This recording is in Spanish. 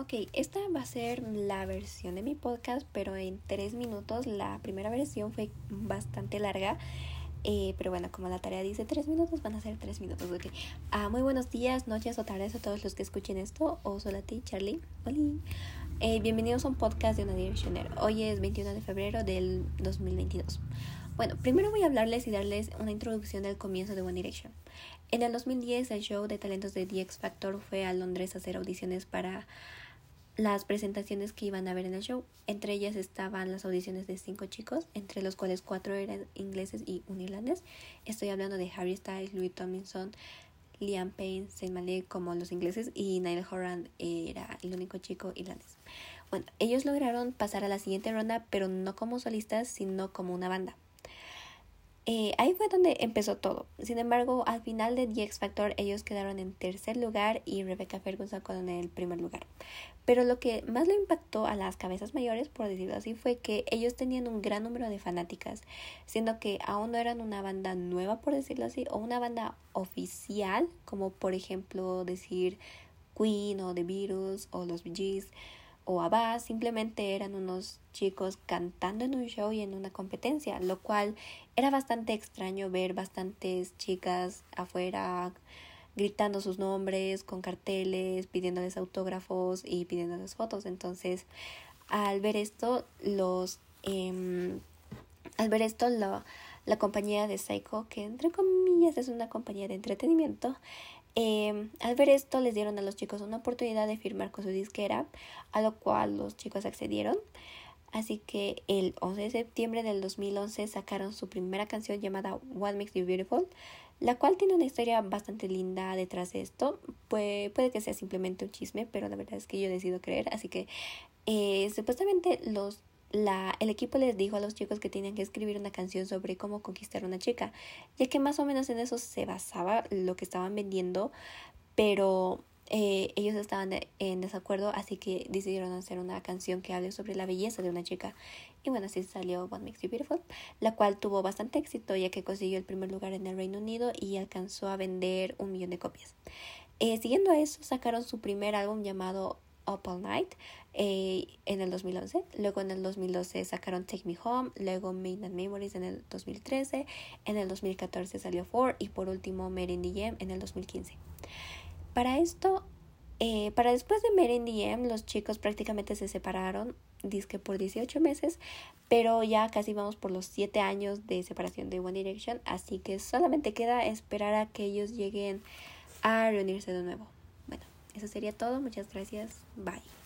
Ok, esta va a ser la versión de mi podcast, pero en tres minutos. La primera versión fue bastante larga. Eh, pero bueno, como la tarea dice tres minutos, van a ser tres minutos. Ok. Ah, muy buenos días, noches o tardes a todos los que escuchen esto. O solo a ti, Charlie. Hola. Eh, bienvenidos a un podcast de una direccionera. Hoy es 21 de febrero del 2022. Bueno, primero voy a hablarles y darles una introducción del comienzo de One Direction. En el 2010, el show de talentos de The X Factor fue a Londres a hacer audiciones para las presentaciones que iban a ver en el show. Entre ellas estaban las audiciones de cinco chicos, entre los cuales cuatro eran ingleses y un irlandés. Estoy hablando de Harry Styles, Louis Tomlinson, Liam Payne, Zayn Malik como los ingleses y Niall Horan era el único chico irlandés. Bueno, ellos lograron pasar a la siguiente ronda, pero no como solistas, sino como una banda. Eh, ahí fue donde empezó todo. Sin embargo, al final de The X Factor ellos quedaron en tercer lugar y Rebecca Ferguson con el primer lugar. Pero lo que más le impactó a las cabezas mayores, por decirlo así, fue que ellos tenían un gran número de fanáticas, siendo que aún no eran una banda nueva, por decirlo así, o una banda oficial, como por ejemplo decir Queen o The Beatles o los Bee Gees o ABBA, simplemente eran unos chicos cantando en un show y en una competencia, lo cual era bastante extraño ver bastantes chicas afuera gritando sus nombres con carteles, pidiéndoles autógrafos y pidiéndoles fotos. Entonces, al ver esto, los eh, al ver esto, la, la compañía de Psycho, que entre comillas es una compañía de entretenimiento, eh, al ver esto les dieron a los chicos una oportunidad de firmar con su disquera, a lo cual los chicos accedieron. Así que el 11 de septiembre del 2011 sacaron su primera canción llamada What Makes You Beautiful, la cual tiene una historia bastante linda detrás de esto. Puede, puede que sea simplemente un chisme, pero la verdad es que yo decido creer. Así que eh, supuestamente los la, el equipo les dijo a los chicos que tenían que escribir una canción sobre cómo conquistar a una chica, ya que más o menos en eso se basaba lo que estaban vendiendo, pero eh, ellos estaban en desacuerdo, así que decidieron hacer una canción que hable sobre la belleza de una chica. Y bueno, así salió What Makes You Beautiful, la cual tuvo bastante éxito ya que consiguió el primer lugar en el Reino Unido y alcanzó a vender un millón de copias. Eh, siguiendo a eso, sacaron su primer álbum llamado Up All Night eh, en el 2011. Luego en el 2012 sacaron Take Me Home. Luego Midnight Memories en el 2013. En el 2014 salió Four. Y por último Made in the en el 2015. Para esto, eh, para después de Made in the los chicos prácticamente se separaron. Disque por 18 meses, pero ya casi vamos por los 7 años de separación de One Direction, así que solamente queda esperar a que ellos lleguen a reunirse de nuevo. Eso sería todo. Muchas gracias. Bye.